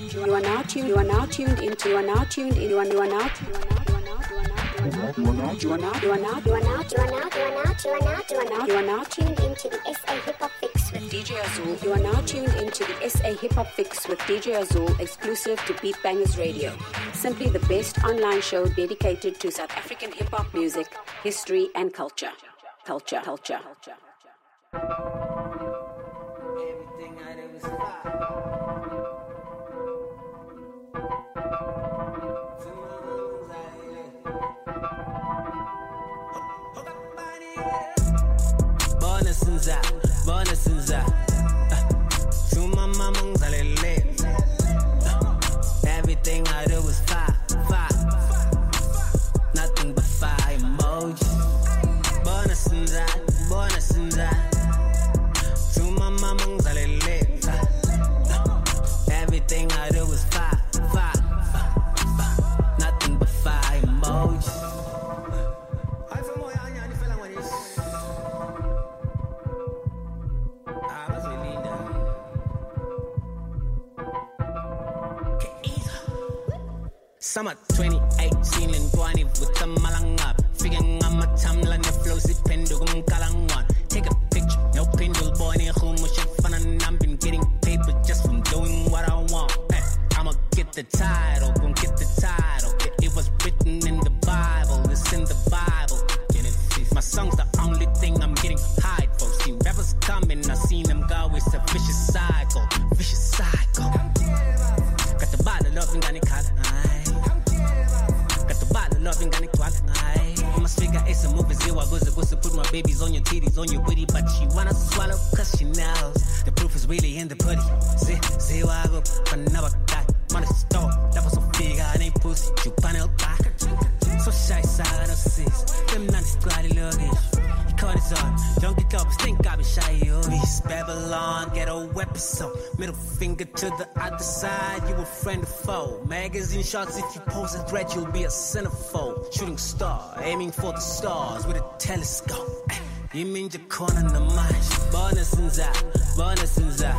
You are now tuned. You are now tuned into. You are now tuned in. You are, you are now. You are now. You are now. You are now. You are now. You are now. You are now. You are now. You are now. Tuned into the SA Hip Hop Fix with DJ Azul. You are now tuned into the SA Hip Hop Fix with DJ Azul, exclusive to Beat Bangers Radio. Simply the best online show dedicated to South African hip hop music, history, and culture. Culture. Culture. Culture. sinza bona sinza ah, ah. Suma mamang zalele ah, Everything Samat. It's a movie ziwa kuze kuse put my babies on your titties on your booty but she wanna swallow cause she knows the proof is really in the pudding. Ziwa go panaba guy money store that was so big I ain't pussy you panel back so shy side of sis them not squad luggage arm don't get up think I've been shy of this Babylon ghetto episode middle finger to the other side. You a friend or foe. Magazine shots if you pose a threat you'll be a centerfold. Shooting star aiming for the stars with a telescope. Eh, you mean your corner the match bonus and that bonus and that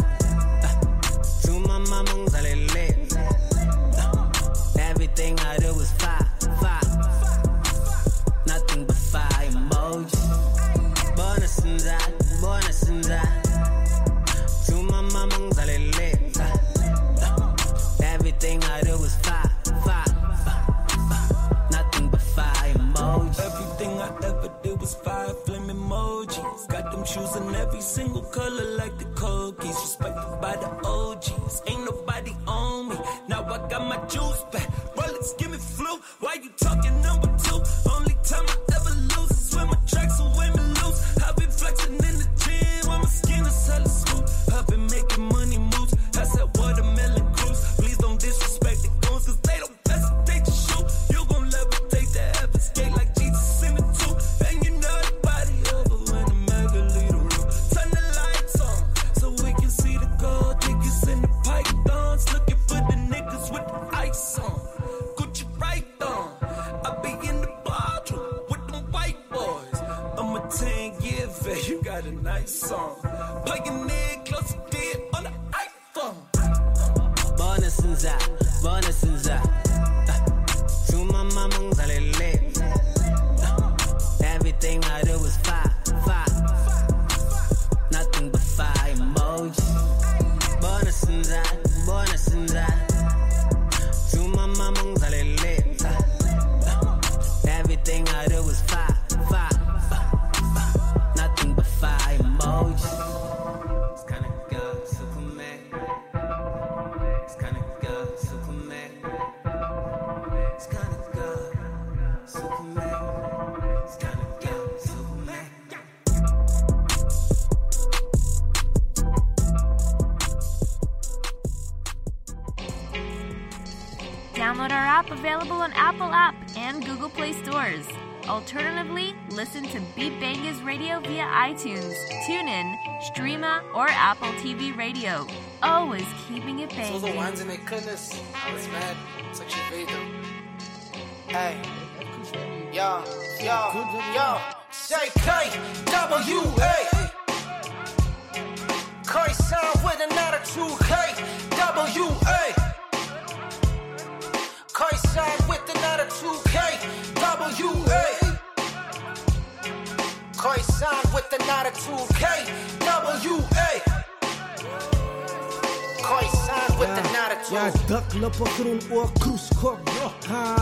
to my mama ngizalele everything I do is fire fire everything I do is fire fire fire fire nothing but fire emoji Everything I ever did was fire flame emojis. Got them shoes in every single color like the cookies. Respected by the OGs. Ain't nobody on me. Now I got my juice back. Rolex, give me flu. Why you talking number Scheiß-Song. Pioneer, close Radio, always keeping it baby. So the ones in their goodness, I was mad, It's such a video. Hey, yo, yo, yo, JKWA. Curry sound with an attitude, KWA. Curry sound with an attitude, KWA. Curry sound with an attitude, KWA. Ja, attitude. duiklippen groen oor kroeskop. Ha,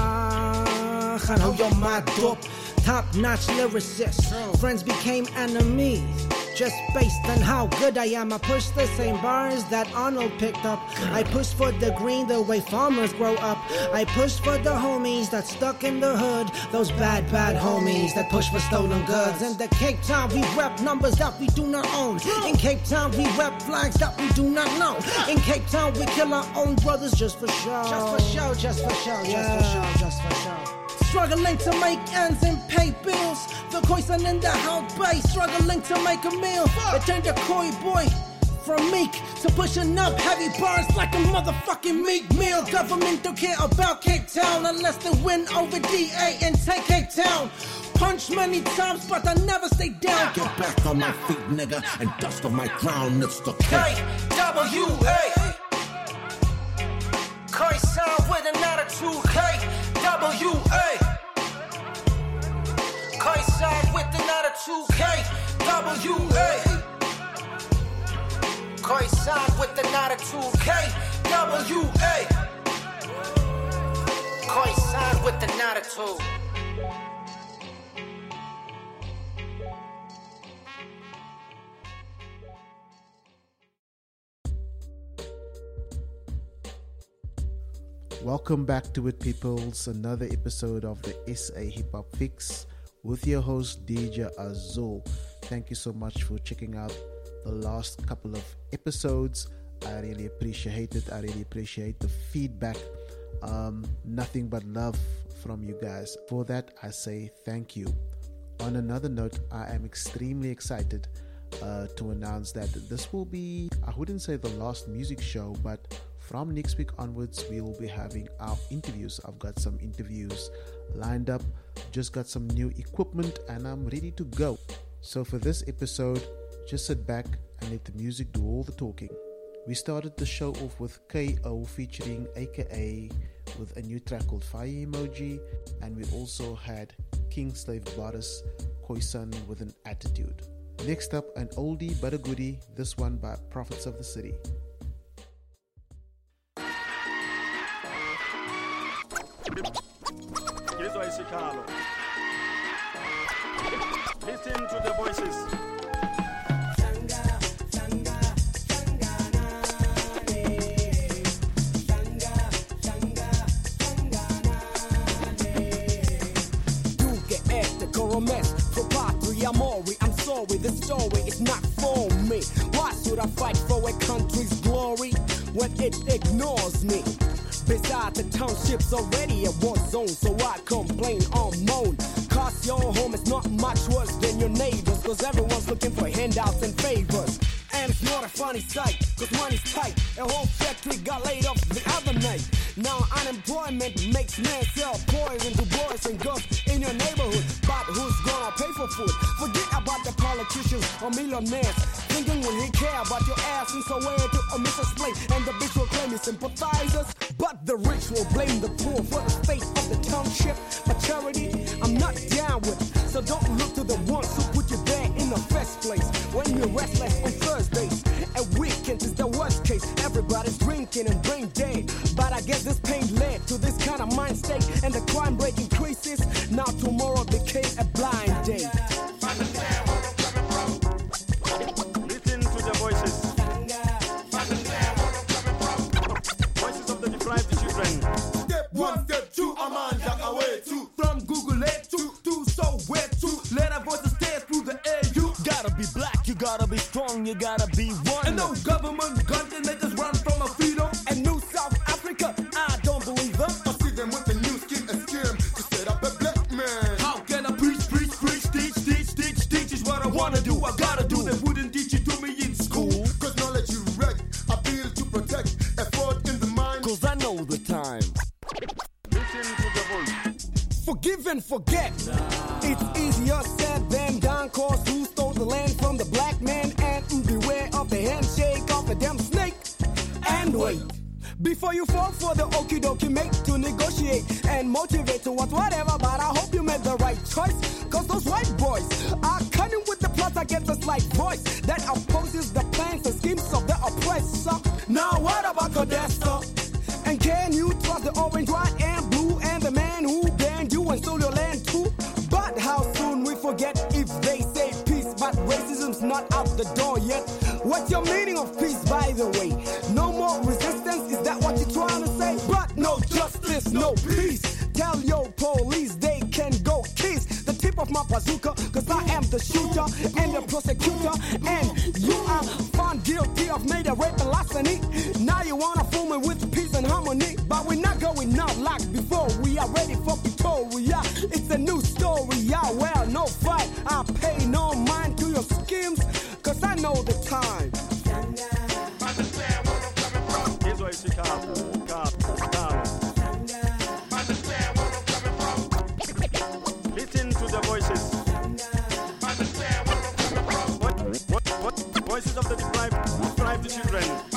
gaan hou jou. Top notch lyricist. Friends became enemies. Just based on how good I am, I push the same bars that Arnold picked up. I push for the green the way farmers grow up. I push for the homies that stuck in the hood. Those bad, bad homies that push for stolen goods. In the Cape Town, we rep numbers that we do not own. In Cape Town, we rep flags that we do not know. In Cape Town, we kill our own brothers just for show. Just for show, just for show, just for show, just for show. Struggling to make ends and pay bills. The Khoisan in the house bay, struggling to make a meal. They turned the koi boy from meek to pushing up heavy bars like a motherfucking meat meal. Government don't care about Cape Town unless they win over DA and take Cape Town. Punch many times, but I never stay down. Get back on my feet, nigga, and dust on my crown. It's the K. K-W-A. Khoisan 2K WA. Coincide with the 92K, WA. Coincide with the 92. Welcome back to it, peoples. Another episode of the SA Hip Hop Fix with your host DJ Azul. Thank you so much for checking out the last couple of episodes. I really appreciate it. I really appreciate the feedback. Um, nothing but love from you guys. For that, I say thank you. On another note, I am extremely excited uh, to announce that this will be, I wouldn't say the last music show, but from next week onwards, we will be having our interviews. I've got some interviews lined up, just got some new equipment, and I'm ready to go. So, for this episode, just sit back and let the music do all the talking. We started the show off with KO featuring AKA with a new track called Fire Emoji, and we also had King Slave Boris Khoisan with an attitude. Next up, an oldie but a goodie, this one by Prophets of Da City. Ngizwa isikhalo listen to the voices this story is not for me. Why should I fight for a country's glory when it ignores me? Besides, the township's already a war zone, so I complain or moan. Cause your home is not much worse than your neighbors, cause everyone's looking for handouts and favors. And it's not a funny sight, cause money's tight. A whole factory got laid off the other night. Now unemployment makes men sell poison to boys and girls in your neighborhood. But who's gonna pay for food? Forget about the politicians or millionaires. Thinking will he care about your ass in some way to uh, a Mrs. Slate and the bitch will claim his sympathizers. But the rich will blame the poor for the fate of the township. But charity, I'm not down with. So don't look to the ones who put you there in the first place. When you're restless on Thursdays and weekends is the worst case. Everybody's drinking and brain dead. But I guess this pain led to this kind of mind state. And the crime rate increases. Now tomorrow became a blind date. You gotta be one. and no government children.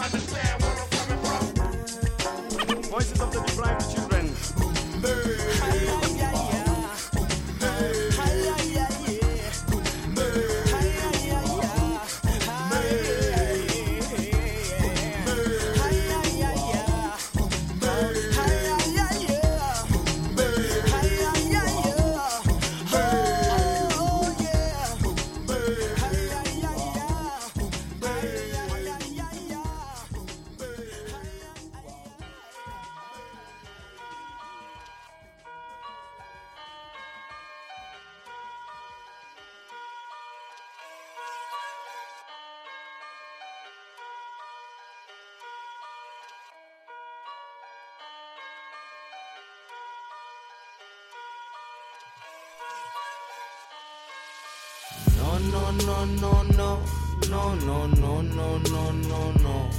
No, no, no.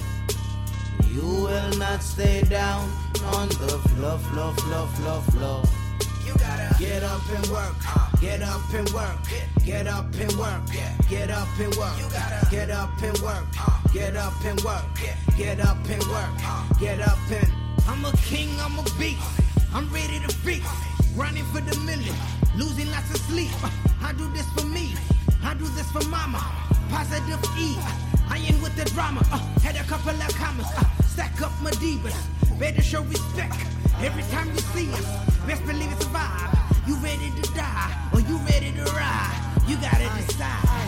You will not stay down on the floor, floor, floor, floor, floor. You gotta get up and work, uh. get up and work, get up and work, get up and work, you gotta get up and work, uh. get up and work, get up and work, uh. get up and. I'm a king, I'm a beast, I'm ready to feast, grinding for the million, losing lots of sleep. I do this for me, I do this for mama. Positive E, I ain't with the drama. Uh, had a couple of commas, uh, stack up my divas, better show respect every time you see us. Best believe it's a vibe. You ready to die or you ready to ride? You gotta decide.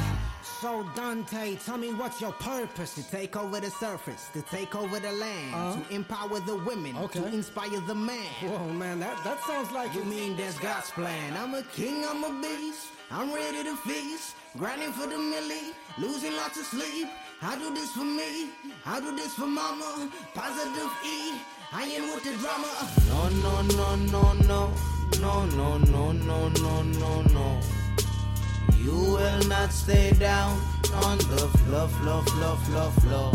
So Dante, tell me what's your purpose? To take over the surface, to take over the land, Uh-huh. to empower the women, Okay. to inspire the man. Whoa, man, that, that sounds like You mean that's God's plan? I'm a king, I'm a beast. I'm ready to feast, grinding for the millie, losing lots of sleep. I do this for me, I do this for mama. Positive E, I ain't with the drama. No, no, no, no, no, no, no, no, no, no, no, no. You will not stay down on the floor, floor, floor, floor, floor.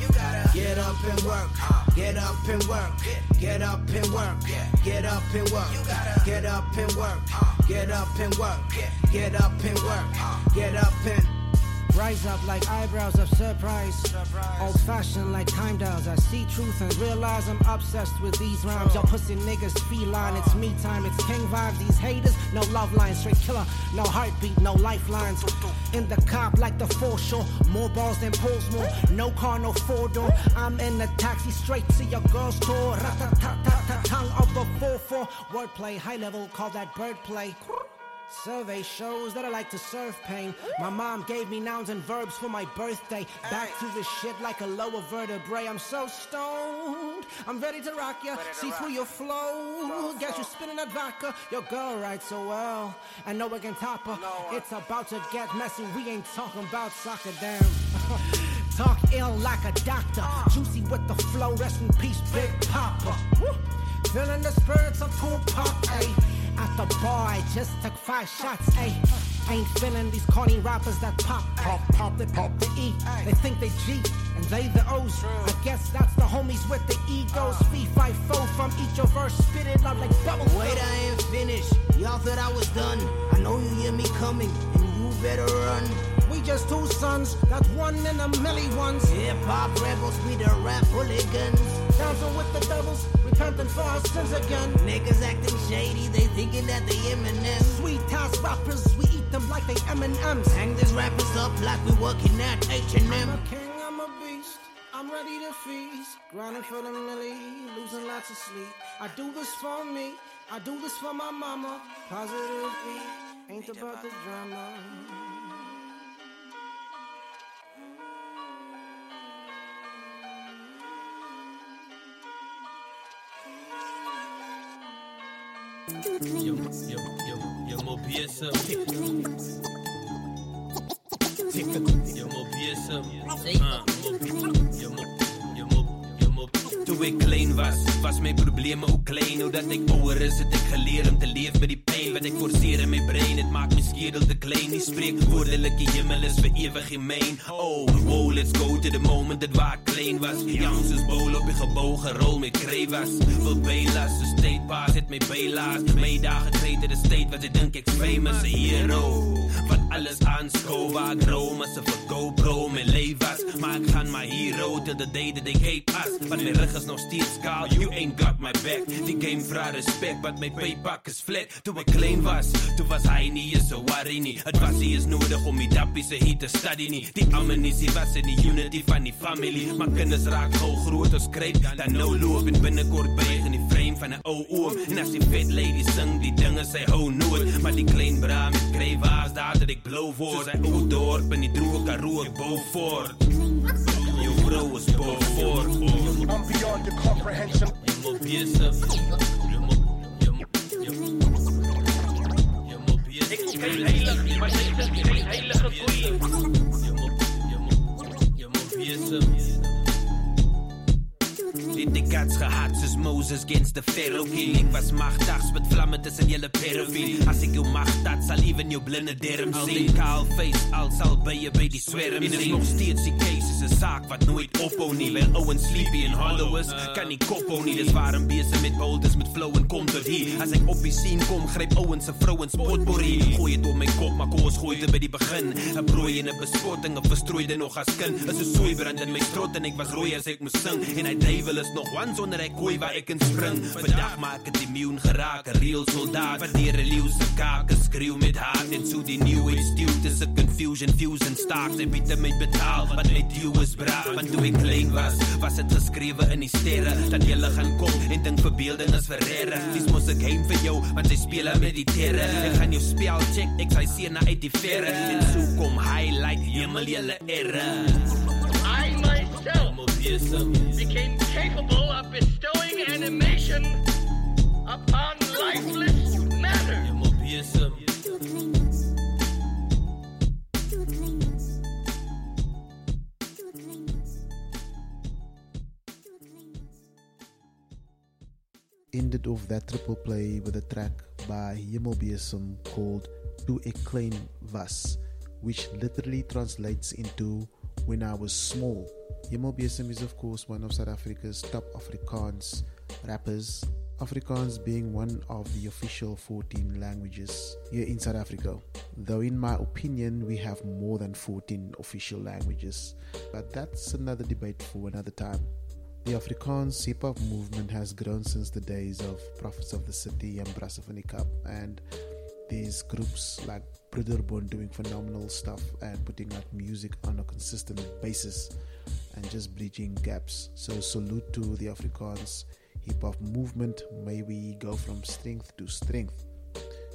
You gotta get up and work, uh. get up and work, get up and work, get up and work, you gotta get up and work, uh. get up and work, get up and work, uh. get up and Rise up like eyebrows of surprise. Old fashioned like time dials. I see truth and realize I'm obsessed with these rhymes. Yo, pussy niggas feline. It's me time. It's king vibes. These haters, no love lines. Straight killer, no heartbeat, no lifelines. In the cop like the foreshore. More balls than poles, more. No car, no four door. I'm in the taxi straight to your girl's door. Tongue of the 4-4. Wordplay, high level, call that bird play. Survey shows that I like to serve pain. My mom gave me nouns and verbs for my birthday. Back to the shit like a lower vertebrae. I'm so stoned. I'm ready to rock ya. See through your flow. Guess you spinning that vodka. Your girl writes so well. I know we can top her. It's about to get messy. We ain't talking about soccer, damn. Talk ill like a doctor. Uh. Juicy with the flow. Rest in peace, Big Papa. Woo. Feeling the spirits of Tupac, ayy. At the bar, I just took five shots, ayy. Ain't feeling these corny rappers that pop, pop, pop, they pop the E. They think they G, and they the O's. I guess that's the homies with the egos. Uh. Fee, five, four from each of verse, spit it out like bubble. Wait, I ain't finished. Y'all thought I was done. I know you hear me coming, and you better run. We just two sons, got one in a million ones. Hip hop rebels, we the rap hooligans. Dancing with the devils, repenting for our sins again. Niggas acting shady, they thinking that they Eminem. Sweet ass rappers, we eat them like they M&M's. Hang these rappers up like we working at H&M. I'm a king, I'm a beast. I'm ready to feast. Grinding for the millie, losing lots of sleep. I do this for me. I do this for my mama. Positive beat, ain't about the drama. Yo, yo, yo, yo, mo piesa. Yo, mo piesa. Ah, mo mo. Toe ek klein was, was my probleme ook klein. Nou dat ek ouer is, het ek geleer om te leef met die pyn wat ek forceer in my brein. Het maak my skedel te klein. Die spreekwoordelik die hemel is vir ewig gemeen. Oh, wow, let's go to the moment dat waar ek klein was. Jans is bol op die gebou gerol met kry was. Wil bylas, so state pass het my bylaas. My dae gekry te die state wat ek dink ek's famous, a hero. Wat alles aanskou waar ek droom as 'n GoPro my lewe was. Maar ek gaan my hero till the day that they hate us. Want my rug is nog steeds kaal, you ain't got my back. Die game vra respect, but my payback is flat. Toe ek klein was, toe was hy nie eens so worry nie. Het was nie eens nodig om die dappies se hit te study nie. Die ammunisie was in die unity van die family. Maar kinders raak gou groot as skryf, dan nou loop en binnekort buig in die frame van 'n ou oom. En as die vet lady sing die dinge sy hou nooit, maar die klein bra met kry was daar dat ek blou word. Sy ou dorp in die droë karoo ek bou voort. Jou vrou is bou. I'm beyond your comprehension. Jy moet besig. Jy moet jy moet Gats gehad soos Moses against the Pharaoh king Ek was magdags met vlamme tussen julle pedofiel As ek jou macht had, sal even jou blinde derm sien Al die kaal face, al sal by jy by die swerm sien En is nog steeds die case, is een saak wat nooit ophou nie Wel ouwens sleepy en hollow is, kan nie kop hou nie Dis waarom bezig met boulders, met flow en kom tot hier As ek op die scene kom, gryp ouwens se vrouwens potpourri. Gooi het op my kop, maar koos gooi dit by die begin. Een brooi en een bespotting, een verstrooide nog as kind Is een soeibrand in my strot en ek was rooi as ek moes sing En hy duivel is nog one sonder ek kooi waar ek in spring. Vandag maak het immuun geraak, een real soldaat. Waardeer een leeuw se kaak, een skreeuw met haat. En so die new age stuw tussen confusion, fusion, staaks. En bied my betaal, wat my duw is braaf. Want toe ek klein was, was het geskrewe in die sterre. Dat jylle gaan kom en dink verbeelding is verrere Lies mos ek heim vir jou, want sy speel met die terre Ek gaan jou spel check, ek sy sê na uit die verre. En so kom highlight, hemel jylle erre I myself became capable of bestowing animation upon lifeless matter. Ended off that triple play with a track by Hemelbesem called Toe Klein Was, which literally translates into When I Was Small. Hemelbesem is, of course, one of South Africa's top Afrikaans rappers. Afrikaans being one of the official 14 languages here in South Africa. Though, in my opinion, we have more than 14 official languages. But that's another debate for another time. The Afrikaans hip hop movement has grown since the days of Prophets of Da City and Brass Cup, and these groups like Broederbond doing phenomenal stuff and putting out music on a consistent basis and just bridging gaps. So, salute to the Afrikaans hip hop movement. May we go from strength to strength.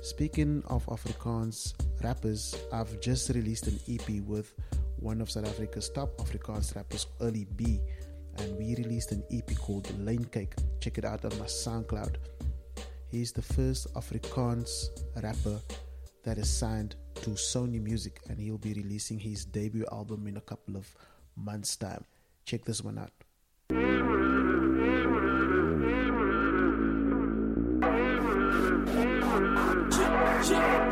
Speaking of Afrikaans rappers, I've just released an EP with one of South Africa's top Afrikaans rappers, Early B, and we released an EP called Lane Cake. Check it out on my SoundCloud. He's the first Afrikaans rapper that is signed to Sony Music, and he'll be releasing his debut album in a couple of months' time. Check this one out.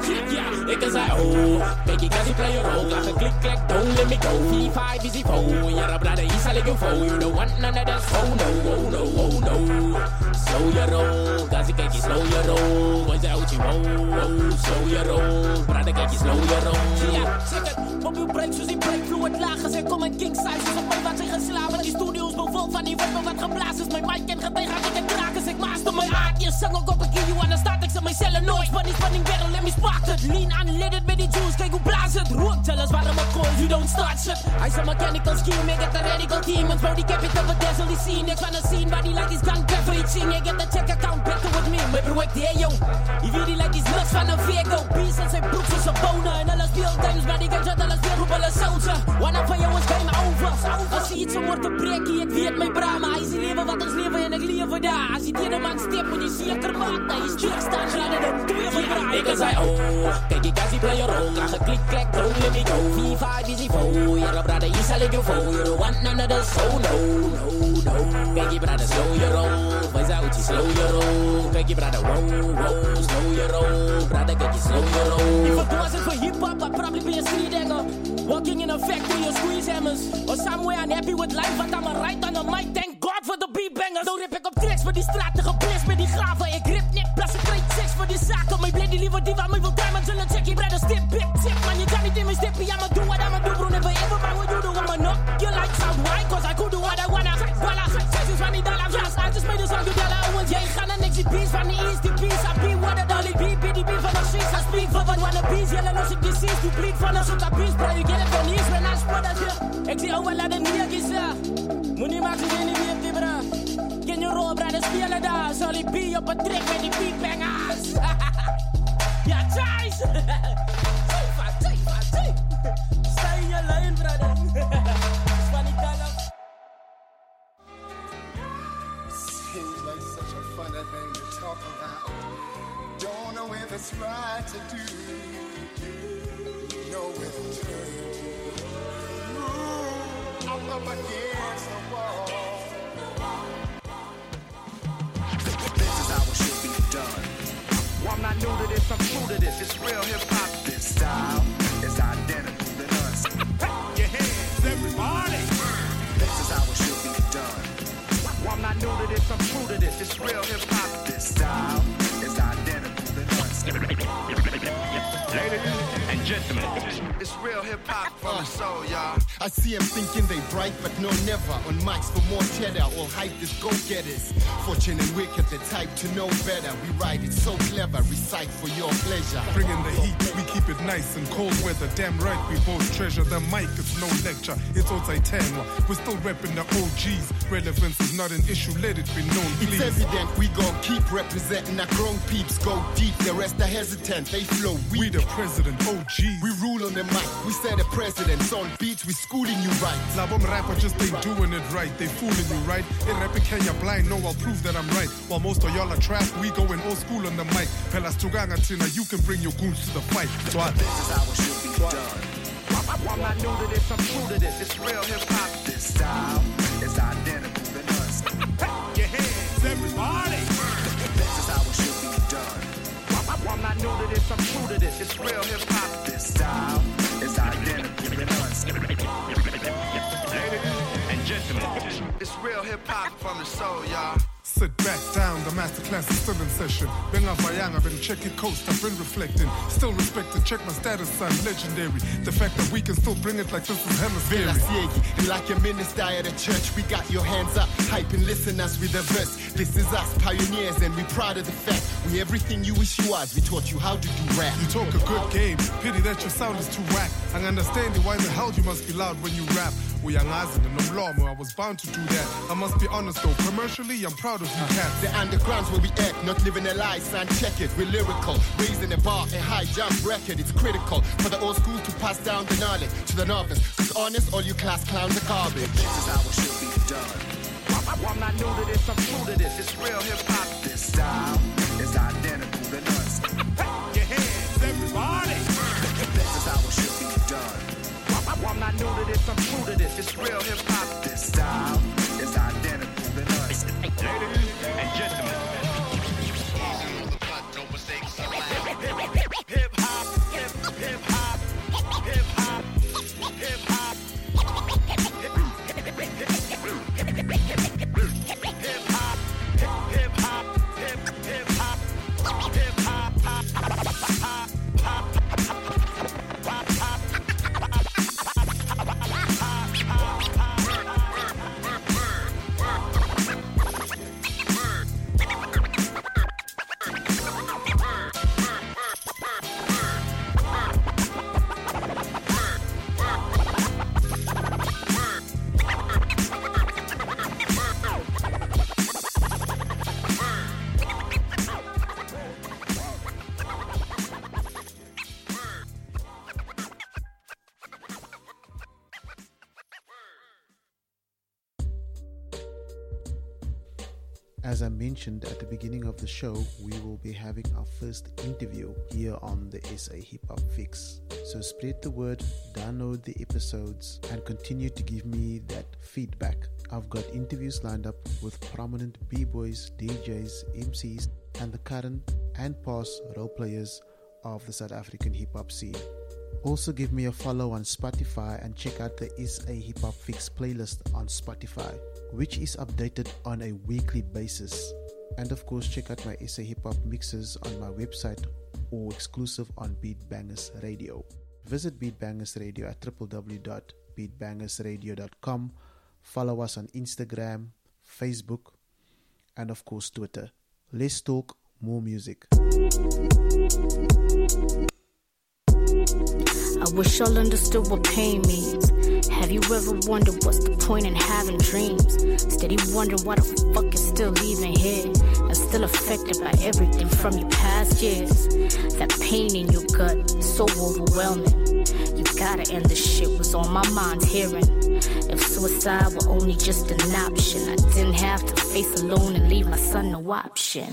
Yeah, ik is oh, kijk ik als ik play your role, got a click click, don't let me go. V5 is foe, you're a brother, he's a little foe, you don't want none of that, oh no, oh no, oh no. So you roll, Quase que slow your roll. Pois é o te wow, wow, slow your roll. Brada que slow your roll. Ja, check het. Mobiel breekt zoals die breakthrough het lager. Zij komen king sizes op mij wat zijn geslagen. Die studio's bewolkt van die webben wat geblazen is. Mijn mic en getegen, ik en kraken. Ik master mijn aard. Je zang ook op een. You aan de start, ik mijn cellen nooit. Spanning, spanning, battle, let me spark het. Lean unleaded met die juice, kijk hoe blaas het. Rook, tell us waarom ik call, you don't start shit. Is een mechanical scheme, ik get a radical team. Want bro, die cap it up, bedazzle die scene. Ik van een scene waar die like is clever iets zien. Ik get the check account better with me. Bro, ik die yo. Weet die like is nuts van een Virgo. Beast en zijn broek zoals een bonen. En alles veel times, maar wordt te breken, ik weet mijn brama. Hij is leven wat ons leven en ik leven daar. Als je die man stip, moet je zeker maken. Hij is stilstaan, graden dan doe je mijn braai. Ik zei oh, kijk ik als die player rol. Graag een klik, klek, don't let me go. V5 is die foe, you're a brother, you sell it you foe. You don't want none of this, so no, no, no. Kijk je brother, slow your roll. Boys out, you slow your roll. Kijk je brother, wow, wow, slow your roll. Brother, kijk je slow your roll. If it wasn't for hip hop, I'd probably be a street digger. Working in a factory or squeeze hammers. Or somewhere unhappy with life, but I'm a right on the mic. Thank God for the beat bangers. Zo rip ik op tracks met die straten geblist met die graven. Ik rip net, plus ik kreeg seks voor die zaken. Mijn blade die liever die waar mij wil diamonds in een checkie. Brother, stip, big tip, man. Je kan niet in mijn stippie. I'ma do what I'ma do, bro. Never ever mind what you do. I'ma knock your lights out. Why? Cause I could do what I wanna. Voila, sessies van die dollar. Yes, I just made a song, you dollar. Jij gaat naar niks, die beats van die East, die speak for what wanna beats. Jelle los ik die seas, die bleed ons op dat beats. Bro, you get it van East, when I spot. Ik zie ook wel aan de niet maken, geen niet meer, die bra. Ken je rol, bro, de spelen daar. Sorry, B op een trick die beatbangers. ja, Thijs. Tifa, Tifa, Tifa. Stay in je lane, brother. Seems like such a funny thing to talk about. Don't know if it's right to do. It's right. Ooh, I'm up against the wall. This is how it should be done. Well, I'm not new to this, I'm true to this. It's real hip hop. This style is identical to us. Your hands, everybody. This is how it should be done. Well, I'm not new to this, I'm true to this. It's real hip hop. It's real hip hop from the soul, y'all. I see 'em thinking they bright, but no, never. On mics for more cheddar, all hype is go-getters. Fortune and Wikid, the type to know better. We write it so clever, recite for your pleasure. Bringing the heat, we keep it nice and cold weather. Damn right, we both treasure the mic. It's no lecture, it's all Titania. We're still repping the OGs. Relevance is not an issue, let it be known, It's please. evident we gon' keep representing our grown peeps. Go deep, the rest are hesitant. They flow We the president, OGs. We rule on the mic. We set the precedence on beats. We schooling you right. Labom rapper just ain't doing it right. They fooling you, right? In rapping Kenya blind, no, I'll prove that I'm right. While most of y'all are trash, we going old school on the mic. Pelas Tuganga Tina, you can bring your goons to the fight. Twat. This is how it should be done. I'm not new to this, I'm true to this. It's real hip hop. This style is identical to us. Your hands, everybody. This is how it should be done. I'm not new to this, I'm true to this. It's real hip hop. This style ladies and gentlemen, It's real hip hop from the soul, y'all. Sit back down, the masterclass is still in session. Been off my young, I've been checking coast, I've been reflecting. Still respected, check my status, son, legendary. The fact that we can still bring it like this is scary. Siegi, like your minister at a church. We got your hands up, hyping listeners with a verse. This is us, pioneers, and we proud of the fact we everything you wish you was. We taught you how to do rap. You talk a good game, pity that your sound is too whack. I understand why the hell you must be loud when you rap. We young and no I was bound to do that. I must be honest though, commercially I'm proud of you cats. The underground's where we act, not living a lie, son. Check it, we're lyrical. Raising the bar, a high jump record, it's critical for the old school to pass down the knowledge to the novice. Cause honest, all you class clowns are garbage. This is how it should be done. Well, I'm not new to this, I'm true to this. It's real hip hop. This style is identical to us. Your hands, everybody. This is how it should be done. Well, I'm not new to this, I'm true to this. It's real hip hop. This style is identical to us. ladies and gentlemen, mentioned at the beginning of the show, we will be having our first interview here on the SA Hip Hop Fix. So spread the word, download the episodes, and continue to give me that feedback. I've got interviews lined up with prominent b-boys, DJs, MCs, and the current and past role players of the South African hip hop scene. Also, give me a follow on Spotify and check out the SA Hip Hop Fix playlist on Spotify, which is updated on a weekly basis. And of course, check out my SA Hip Hop mixes on my website or exclusive on Beat Bangers Radio. Visit Beat Bangers Radio at www.beatbangersradio.com. Follow us on Instagram, Facebook, and of course, Twitter. Let's talk more music. I wish y'all understood what pain means. Have you ever wondered what's the point in having dreams? Steady wondering why the fuck is still even here and still affected by everything from your past years. That pain in your gut, is so overwhelming. You gotta end this shit was on my mind hearing. If suicide were only just an option, I didn't have to face alone and leave my son no option.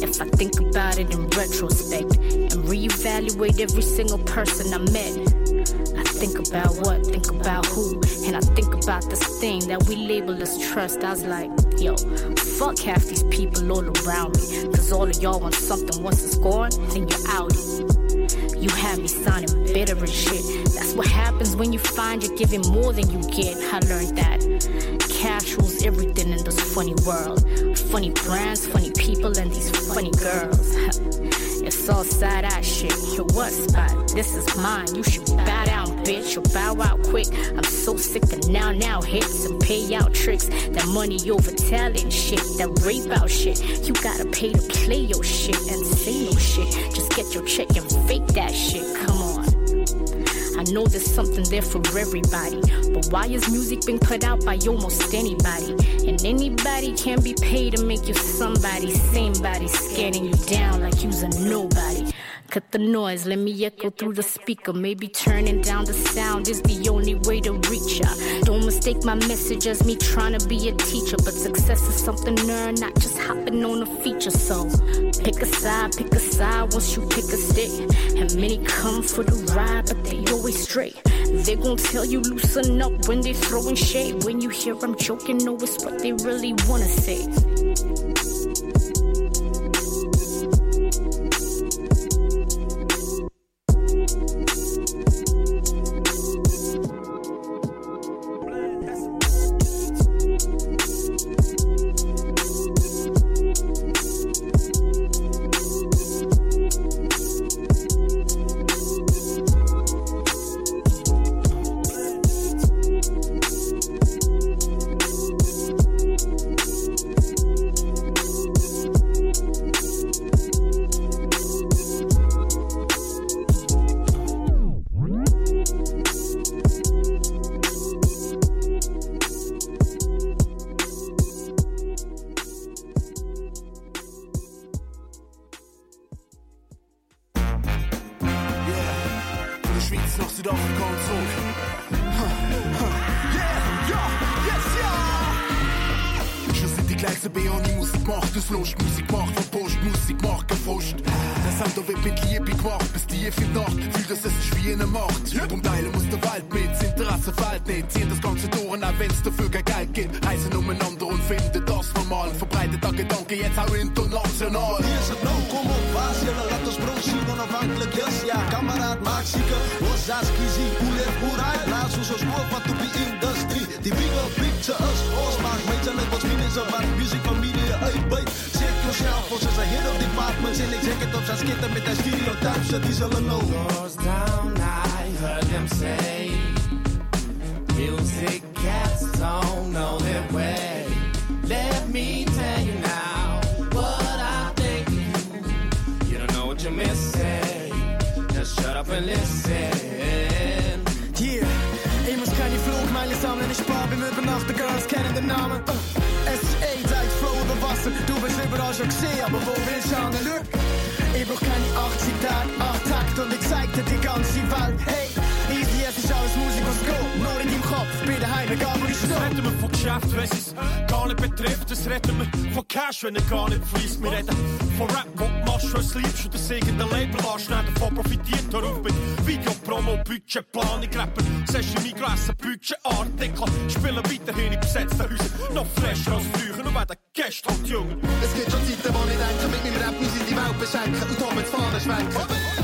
If I think about it in retrospect and reevaluate every single person I met, think about what, think about who, and I think about this thing that we label as trust. I was like, yo, fuck half these people all around me, cause all of y'all want something once it's gone, then you're out. You have me sounding bitter and shit. That's what happens when you find you're giving more than you get. I learned that. Cash rules everything in this funny world. Funny brands, funny people, and these funny girls. It's all side eye shit. Your what spot? This is mine. You should bow down, bitch, or bow out quick. I'm so sick of now now hits and payout tricks. That money over talent shit, that rape out shit. You gotta pay to play your shit and say no shit. Just get your check and fake that shit. Come on. I know there's something there for everybody. But why is music being put out by almost anybody? And anybody can be paid to make you somebody. Same body scanning you down like you's a nobody. Cut the noise, let me echo through the speaker. Maybe turning down the sound is the only way to reach ya. Don't mistake my message as me trying to be a teacher. But success is something earned, not just hopping on a feature. So pick a side, pick a side once you pick a stick. And many come for the ride, but they always straight. They gon' tell you loosen up when they throwing shade. When you hear I'm joking, know it's what they really wanna say. Der Gedanke jetzt auch international. Hier is het nou, kom op, waar zullen laat ons brood zien, onafhankelijk, yes, ja, kameraad, maak zieken, was als kiezie, hoe leeft hoe rijdt, laat zo zo spoor van de industrie, die bigger picture us, ons maakt, weet je, net wat vrienden zo, maar muziek van media uitbuit, check yourself, ons is een hit op departments, en ik zeg het op zijn skitten met de stereotypes, die zullen know. Goes down, I heard them say Music cats don't know their way. Let me tell you now missing Just shut up and listen Yeah, immers kann die Flugmeile sammeln, ich spar beim Übernachten, Girls kennen den Namen. Uh, es ist AIDS, AIDS, Flow über Wasser, du bist überall schon gesehen, aber wo willst du an? Ich brauch keine 80 Tage, 8 Takt und ich zeig dir die ganze Welt. Hey, easy, es ist alles Musik, was go, nur in deinem Kopf, bin daheim, egal wo ich stehe. Geschäft, wenn es gar nicht betrifft. Es reden wir von Cash, wenn er gar nicht fließt. Wir reden von Rap, wo du machst, was liebst. Und das irgendein Label anschneiden, davon profitiert. Darauf mit Video, Promo, Budget, Planung, Rappen, Session, Migräsen, Budget, Artikel. Spielen weiterhin in besetzten Häusern. Noch fresher als früher, nur werden Gäste halt jünger. Es gibt schon Zeiten, wo ich denke, mit meinem Rap muss ich die Welt beschenken und damit Fahnen schwenken.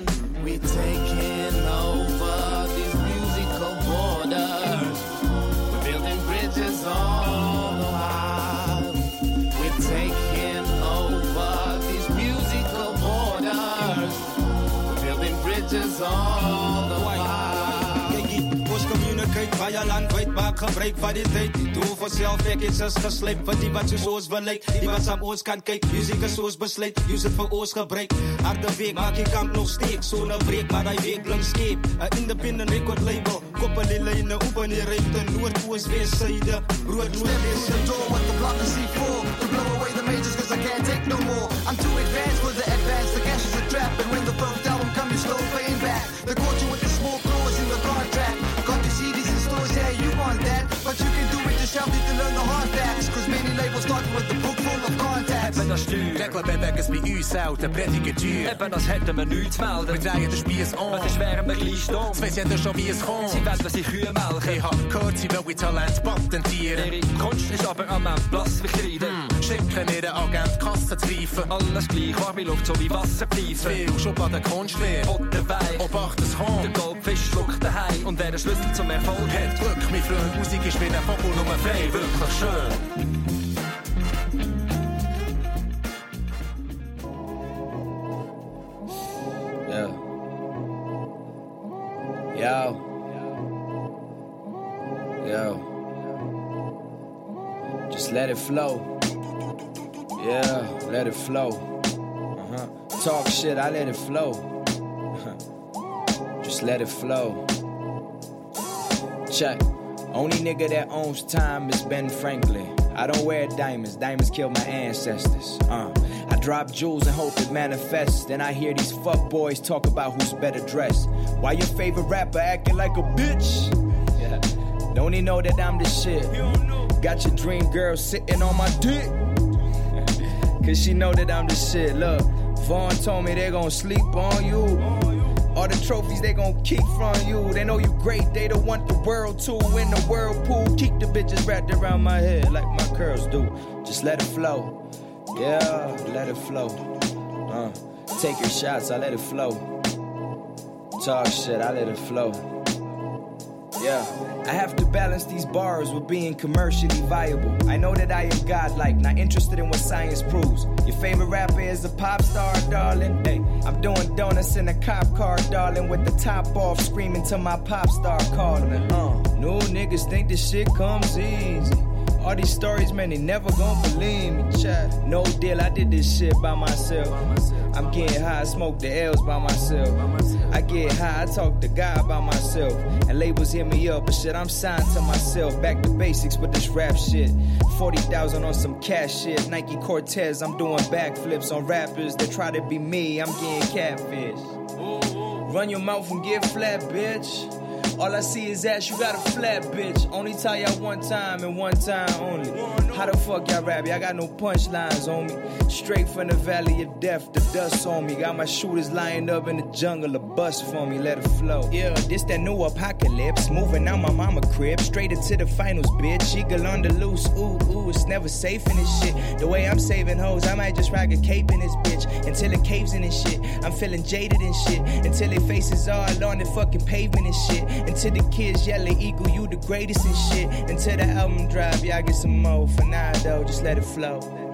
landwijd, maak gebruik van die tijd. Die doel voor zelfwerkings is geslept. Voor die wat je zoals beleid, die wat aan ons kan kijken. Muziek is zoals besluit, use het voor ons gebruik. Harde week maak je kamp nog steeds. Zo'n break, maar hij week lang scheep. Een independent record label, koppel die lijnen, open die ruimte. Noord, oost, west, zijde, rood, noord, west. door with the block and C4 To blow away the majors cause I can't take no more I'm too advanced for Das bewegen es bei uns selten, predigen teuer. Eben das hätten wir nichts zu melden. Wir drehen den Spieß um. Das wären wir gleich stumm. Jetzt weiss jeder schon, wie es kommt. Sie wollen, dass ich Kühe melke. Ich hab gehört, sie wollen Talent patentieren. Ihre Kunst ist aber am Ende blass wie Kreide. Hm. Schicken ihren Agent Kassen zu greifen. Alles gleich, warme Luft so wie Wasserpfeifen. Viel Schubladen Kunstlehr. Oder Wein. Obacht, es kommt. Der Goldfisch schluckt daheim. Und wer den Schlüssel zum Erfolg hat. Glück, mein Freund, Musik ist wie ein Vogel, nur frei, wirklich schön. Yo. Yo. Just let it flow. Yeah, let it flow. Uh huh. Talk shit, I let it flow. Just let it flow. Check. Only nigga that owns time is Ben Franklin. I don't wear diamonds, diamonds killed my ancestors. Uh, I drop jewels and hope it manifests. Then I hear these fuck boys talk about who's better dressed. Why your favorite rapper acting like a bitch? Yeah. Don't he know that I'm the shit? Got your dream girl sitting on my dick. Cause she know that I'm the shit. Look, Vaughn told me they gon' sleep on you. All the trophies they gon' keep from you. They know you great, they don't want the world to. In the whirlpool, keep the bitches wrapped around my head like my curls do. Just let it flow. Yeah, let it flow. Uh, take your shots, I let it flow. Talk shit, I let it flow. Yeah, I have to balance these bars with being commercially viable. I know that I am godlike, not interested in what science proves. Your favorite rapper is a pop star, darling. Hey, I'm doing donuts in a cop car, darling, with the top off, screaming to my pop star calling. Uh, no niggas think this shit comes easy. All these stories, man, they never gon' believe me. No deal, I did this shit by myself. I'm getting high, I smoke the L's by myself. I get high, I talk to God by myself. And labels hit me up, but shit, I'm signed to myself. Back to basics with this rap shit. 40,000 on some cash shit. Nike Cortez, I'm doing backflips on rappers that try to be me. I'm getting catfish. Run your mouth and get flat, bitch. All I see is ass, you got a flat bitch. Only tell y'all one time and one time only. How the fuck y'all rap? Y'all got no punchlines on me. Straight from the valley of death, the dust on me. Got my shooters lined up in the jungle, a bus for me, let it flow. Yeah, this that new apocalypse. Moving out my mama crib, straight into the finals, bitch. Eagle on the loose, ooh, ooh, it's never safe in this shit. The way I'm saving hoes, I might just rock a cape in this bitch until it caves in this shit. I'm feeling jaded and shit until their faces all on the fucking pavement and shit. Until the kids yelling, Eagle, you the greatest and shit. Until the album drop, y'all get some more. For now, though, just let it flow.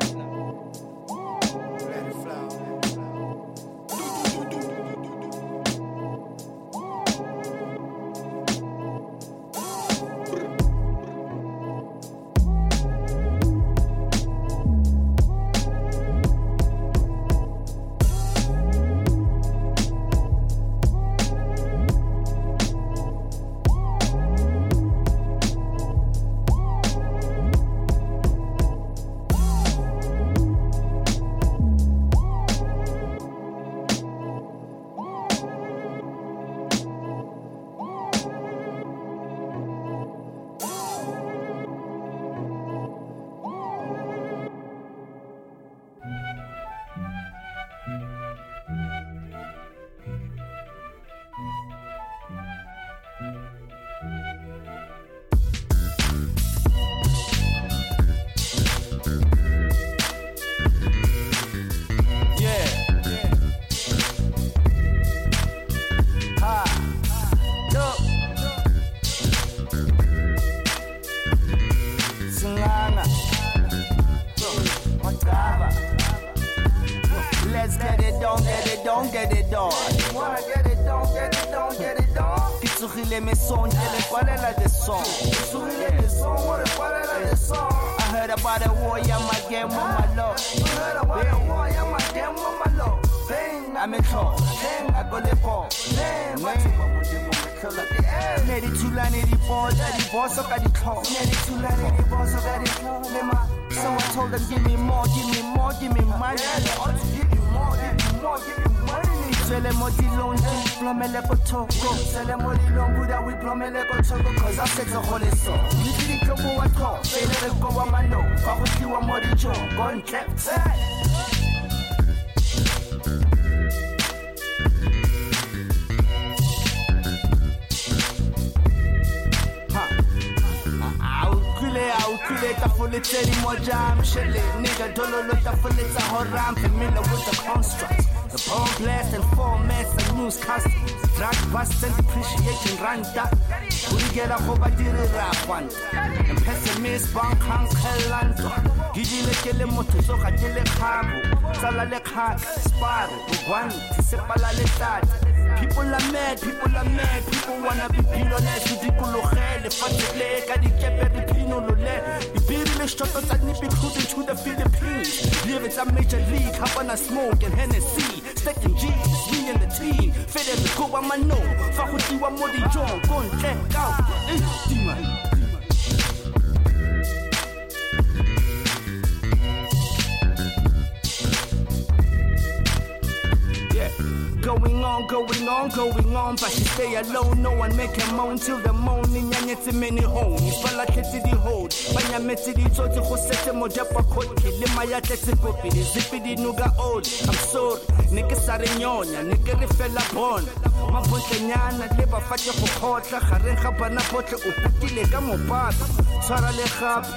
Ne di thulane di bosa di bosa ka di tlhogo. Ne di thulane di bosa ka di tlhogo le ma. So I told them, give me more, give me more, give me money. Yeah, ought to give you more, give you more, give you money. Swele mo dilong di plomele ko thoko. Sele mo dilong buda we plomele ko thoko cause I said to hold it so. You didn't go for what call. Fele re go wa mano. Fa go tliwa mo dijong. Go ntle. Aucule, tafule teri moja mshele Nigga dololo tafule ta horam Familiar with the construct The bomb blast and formats and news custom Drug bust and depreciating randa Urigela go badirira kwanta. And pessimist bank hang khelando Gidile ke le motho so ga ke le kgabo. Tsala le kgaka spare Bogwanti sepala le tata People are mad, people are mad, people wanna be billionaires Ke dikologele, fatsele ka dikepe re phinolole Dipirile shotlo tsa nipi cruising to the Philippines. Leave tsa major league, Havana smoke and Hennessy? Stacking G's, me and the team. Fede re go mano, fa go tliwa mo dijong Ko kao, eh, tima Going on, going on, going on, but she stay alone. No one make a moan till the morning. Nyanya tse many home. Ifala tletse di hold. Banya metse di tsotse go setse mo japa khotli. Le maya tletse popi. Di zipi di nuga old. I'm sorry. Ne ke sa re nyonya, ne ke re fela bona. Mabotlenyana le ba fate go khotla. Gareng ga bana botle o putile ka mopata. Tshwara le gape.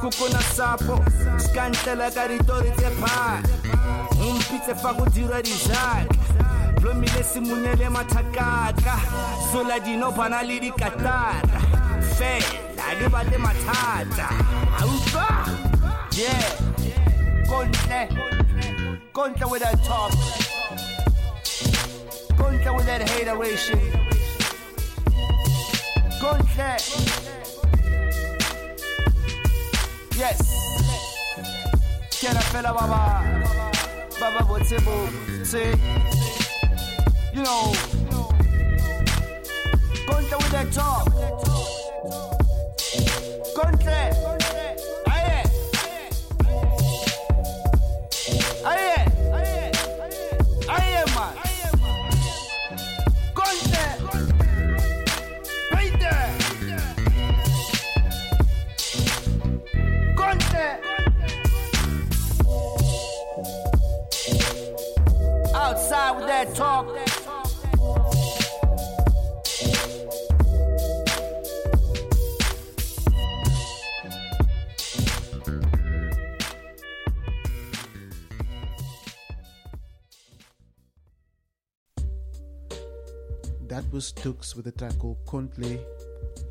Kukuna sapo. Skantela ka ditori tse phata. Umpitse fa go dira dijaka. Blomile simunyele mathakaka Sola dino bana le dikatata. Fela le ba le mathata. Aupa Yeah. Kontle. Kontle with that talk. Kontle with that hateration Kontle. Yes. Kena fela baba. Baba botsebo Say you know, Kontle with that talk. Kontle. Aye. Aye. Aye, man. Kontle. Right there. Kontle. Outside with that talk. Was Tuks with the track called.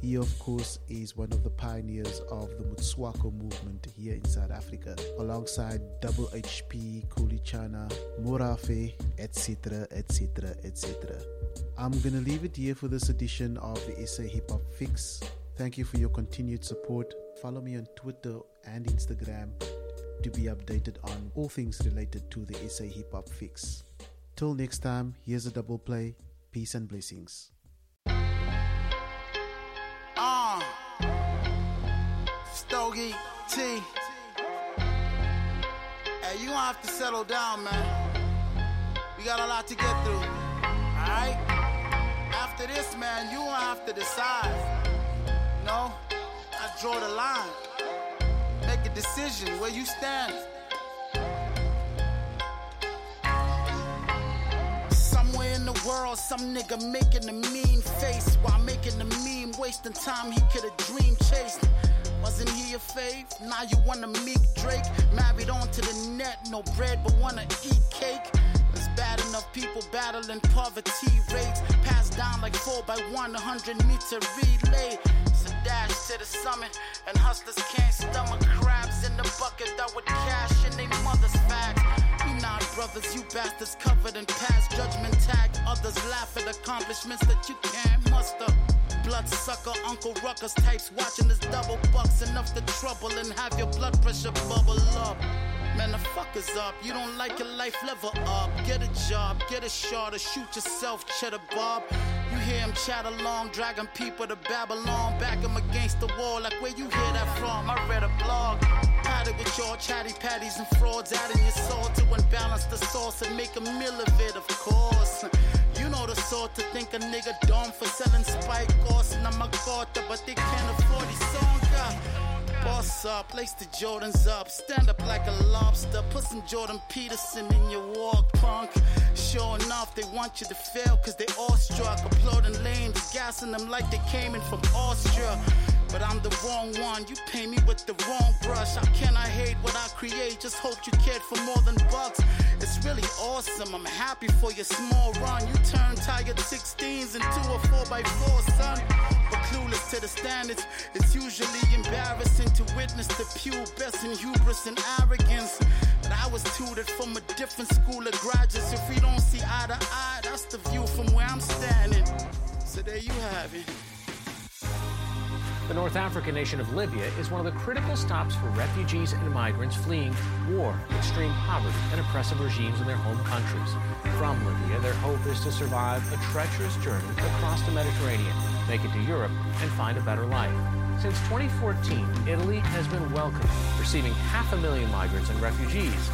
He, of course, is one of the pioneers of the Motswako movement here in South Africa, alongside Double HP, Kulichana, Morafe, etc., etc., etc. I'm gonna leave it here for this edition of the SA Hip Hop Fix. Thank you for your continued support. Follow me on Twitter and Instagram to be updated on all things related to the SA Hip Hop Fix. Till next time, here's a double play. Peace and blessings. Uh, Stogie T. Hey, you gonna have to settle down, man. We got a lot to get through. Alright? After this, man, you gonna have to decide. No? I draw the line. Make a decision where you stand. World, some nigga making a mean face while making a meme, wasting time he could've dream chased. Wasn't he your fave? Now you wanna meet Drake? Married onto the net, no bread but wanna eat cake. It's bad enough people battling poverty rates. Passed down like 4 by 100 meter relay. It's a dash to the summit, and hustlers can't stomach crabs in the bucket that would cash in their mother's facts. Brothers you bastards covered in past judgment tag. Others laugh at accomplishments that you can't muster. Bloodsucker, Uncle Ruckus types watching this double bucks enough to trouble and have your blood pressure bubble up. Man, the fuck is up. You don't like your life, level up. Get a job, get a shot, or shoot yourself, cheddar bob. You hear him chat along, dragging people to Babylon. Back him against the wall, like where you hear that from? I read a blog. It with your chatty patties and frauds, adding your salt to unbalance the sauce and make a meal of it, of course. You know the sort to think a nigga dumb for selling spike course and I'm a quarter, but they can't afford these songs. Boss up, lace the Jordans up, stand up like a lobster, put some Jordan Peterson in your walk, punk. Sure enough, they want you to fail, cause they awestruck, applauding lanes, gassing them like they came in from Austria. But I'm the wrong one, you pay me with the wrong brush. How can I hate what I create? Just hope you cared for more than bucks. It's really awesome, I'm happy for your small run. You turn tired 16s into a 4x4, son. But clueless to the standards, it's usually embarrassing to witness the pubescent and hubris and arrogance. But I was tutored from a different school of graduates. If we don't see eye to eye, that's the view from where I'm standing. So there you have it. The North African nation of Libya is one of the critical stops for refugees and migrants fleeing war, extreme poverty, and oppressive regimes in their home countries. From Libya, their hope is to survive a treacherous journey across the Mediterranean, make it to Europe, and find a better life. Since 2014, Italy has been welcoming, receiving half a million migrants and refugees.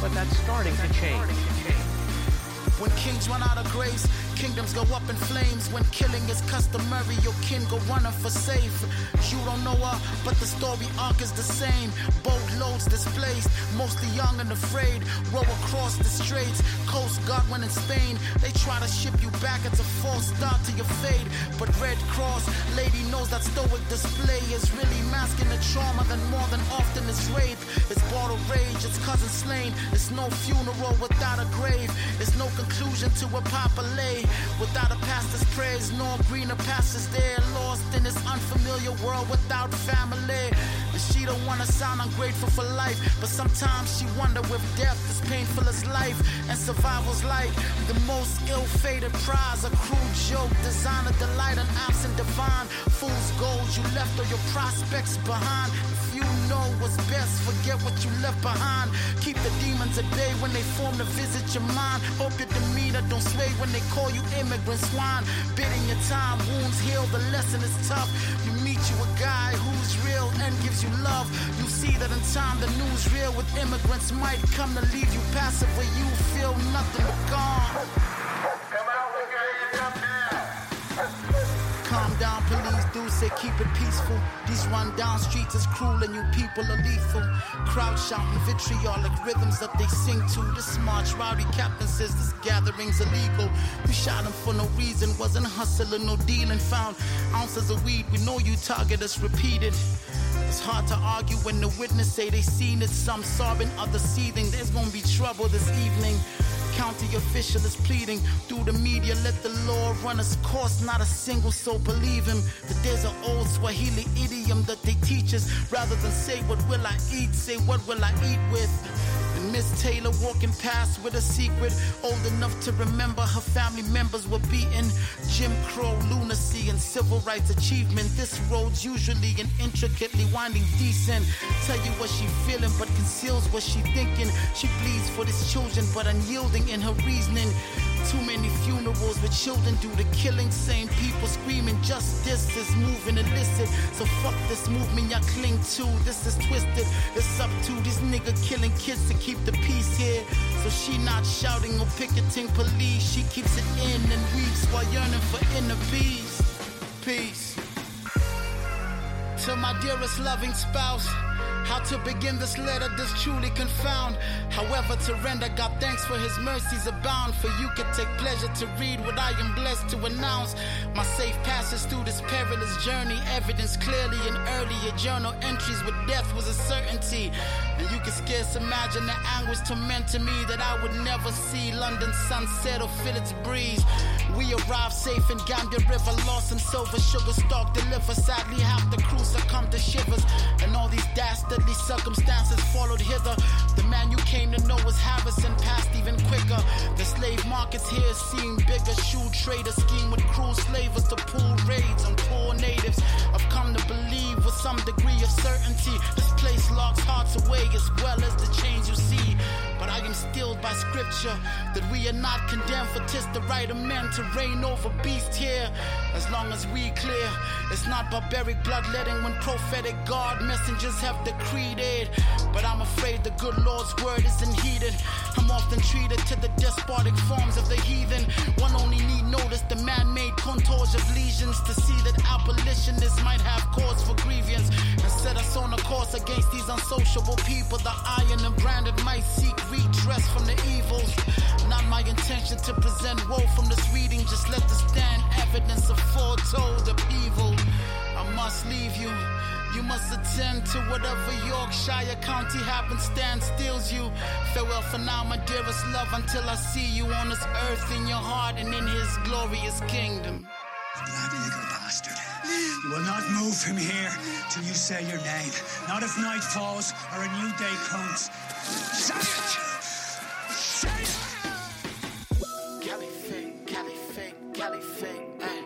But that's starting to change. When kings run out of grace, kingdoms go up in flames. When killing is customary, your kin go running for safe. You don't know her, but the story arc is the same. Boat loads displaced, mostly young and afraid. Row across the straits, Coast Guard when in Spain. They try to ship you back, it's a false start to your fate. But Red Cross, lady knows that stoic display is really masking the trauma that more than often is rape. It's bottle rage, it's cousin slain. It's no funeral without a grave. It's no conclusion to a populate. Without a pastor's prayers, nor greener pastures there. Lost in this unfamiliar world without family. And she don't wanna sound ungrateful for life, but sometimes she wonder if death is painful as life and survival's like the most ill-fated prize. A cruel joke, designed to delight an absent divine. Fool's gold, you left all your prospects behind. If you know what's best, forget what you left behind. Keep the demons at bay when they form to visit your mind. Hope your demeanor don't sway when they call you immigrant swine. Bidding your time, wounds heal, the lesson is tough. You meet you a guy who's real and gives you love. You see that in time the news real with immigrants might come to leave you passive where you feel nothing but gone. Say keep it peaceful. These run down streets is cruel and you people are lethal. Crowd shouting vitriolic rhythms that they sing to. This march rowdy captain says this gathering's illegal. You shot him for no reason, wasn't hustling, no dealing. Found ounces of weed, we know you target us repeated. It's hard to argue when the witness say they seen it. Some sobbing, others seething. There's gonna be trouble this evening. County official is pleading through the media. Let the law run its course. Not a single soul believe him. But there's old Swahili idiom that they teach us. Rather than say what will I eat, say what will I eat with. And Miss Taylor walking past with a secret, old enough to remember her family members were beaten. Jim Crow, lunacy, and civil rights achievement. This road's usually an intricately winding descent. Tell you what she feeling, but conceals what she thinking. She pleads for these children, but unyielding in her reasoning. Too many funerals with children due to killing. Same people screaming justice is moving illicit. So fuck this movement y'all cling to. This is twisted. It's up to these nigga killing kids to keep the peace here. So she not shouting or picketing police. She keeps it in and weeps while yearning for inner peace. Peace. To my dearest loving spouse. How to begin this letter does truly confound. However, to render God thanks for his mercies abound. For you can take pleasure to read what I am blessed to announce. My safe passage through this perilous journey, evidence clearly in earlier journal entries where death was a certainty. And you can scarce imagine the anguish tormenting me that I would never see London sunset or feel its breeze. We arrived safe in Gambia River, lost in silver sugar stock deliver. Sadly, half the crew succumbed to shivers, and all these dastardly circumstances followed hither. The man you came to know was Harrison, passed even quicker. The slave markets here seem bigger. Shoe trader scheme with cruel slavers to pull raids on poor natives. I've come to believe with some degree of certainty this place locks hearts away as well as the chains you see. But I am stilled by scripture that we are not condemned for tis the right of men to reign over beast here. As long as we clear, it's not barbaric bloodletting when prophetic God messengers have decreed it. But I'm afraid the good Lord's word isn't heeded. I'm often treated to the despotic forms of the heathen. One only need notice the man made contours of lesions to see that abolitionists might have cause for grievance and set us on a course against these unsociable people. The iron and branded might seek redress from the evils. Not my intention to present woe from this reading, just let the stand evidence of foretold upheaval. I must leave you. You must attend to whatever Yorkshire County happenstance steals you. Farewell for now, my dearest love, until I see you on this earth in your heart and in his glorious kingdom. You will not move from here till you say your name. Not if night falls or a new day comes. Say it! Say it! Caliphate, caliphate, caliphate, ay.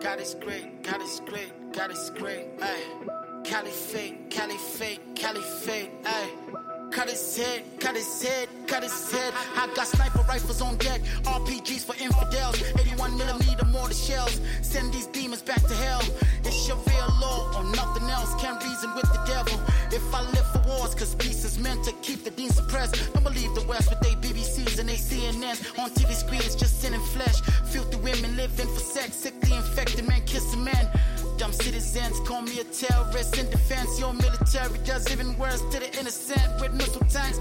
God is great, God is great, God is great, ay. Caliphate, caliphate, caliphate, ay. Cut his head, cut his head, cut his head. I got sniper rifles on deck, RPGs for infidels, 81 millimeter mortar shells. Send these demons back to hell. It's your real law or nothing else. Can't reason with the devil. If I live for wars, cause peace is meant to keep the dean suppressed. Don't believe the West with they BBCs and they CNNs on TV screens, just sending flesh. Filthy women living for sex, sickly infected men kissing men. Dumb citizens call me a terrorist in defense. Your military does even worse to the innocent with missile tanks.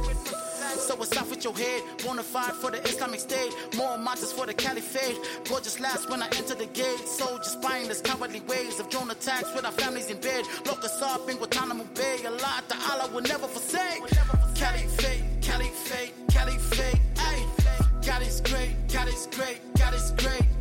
So what's up with your head? Bonafide for the Islamic State. More marches for the Caliphate. Gorgeous last when I enter the gate. Soldiers spineless, cowardly ways of drone attacks with our families in bed. Lock us up in Guantanamo Bay. A lot that Allah will never forsake. Caliphate, Caliphate, Caliphate. Ay. God is great, God is great, God is great.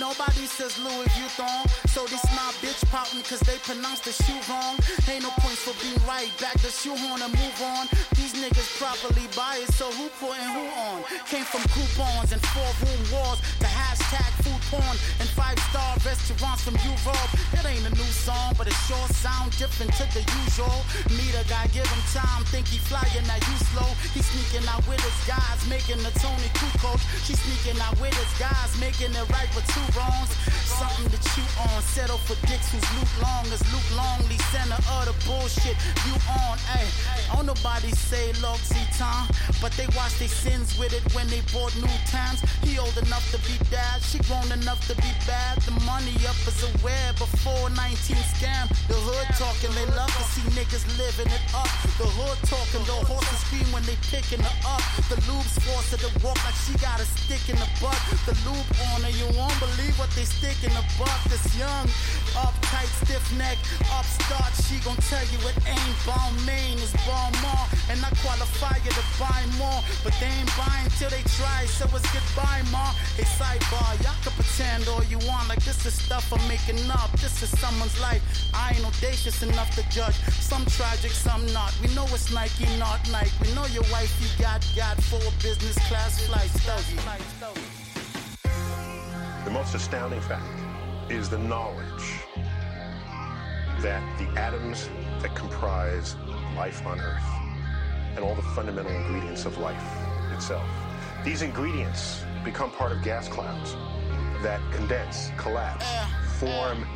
Nobody says Louis Vuitton. So this my bitch pouting cause they pronounce the shoe wrong. Ain't no points for being right. Back the shoe shoehorn and move on. These niggas properly biased, so who putting who on? Came from coupons and four room walls to hashtag food porn and five star restaurants from Europe. It ain't a new song, but it sure sound different to the usual. Meet a guy, give him time, think he flyin', now you slow. He sneaking out with his guys, making the Toni Kukoc. She sneaking out with his guys, making it right with two wrongs. Something to chew on, settle for dicks who's Luke Long as Luke Longley, center of the bullshit. You on, ayy. Don't nobody say time, but they watch their sins with it when they bought new times. He old enough to be dad, she grown enough to be bad. The money up is aware before 19 scam. The hood talking, they love to see niggas living it up. The hood talking, the horses scream when they picking her up. The lube's forced her to walk like she got a stick in the butt. The lube on her, you won't believe what they stick in the butt. This young, uptight, stiff neck, upstart, she gon' tell you it ain't bomb main, it's more. And I qualify you to buy more, but they ain't buying till they try, so it's goodbye, ma. Hey, sidebar, y'all can pretend all you want, like this is stuff I'm making up. This is someone's life. I ain't audacious enough to judge. Some tragic, some not. We know it's Nike, not Nike. We know your wife, you got, got four business class Dougie. The most astounding fact is the knowledge that the atoms that comprise life on Earth and all the fundamental ingredients of life itself, these ingredients become part of gas clouds that condense, collapse, form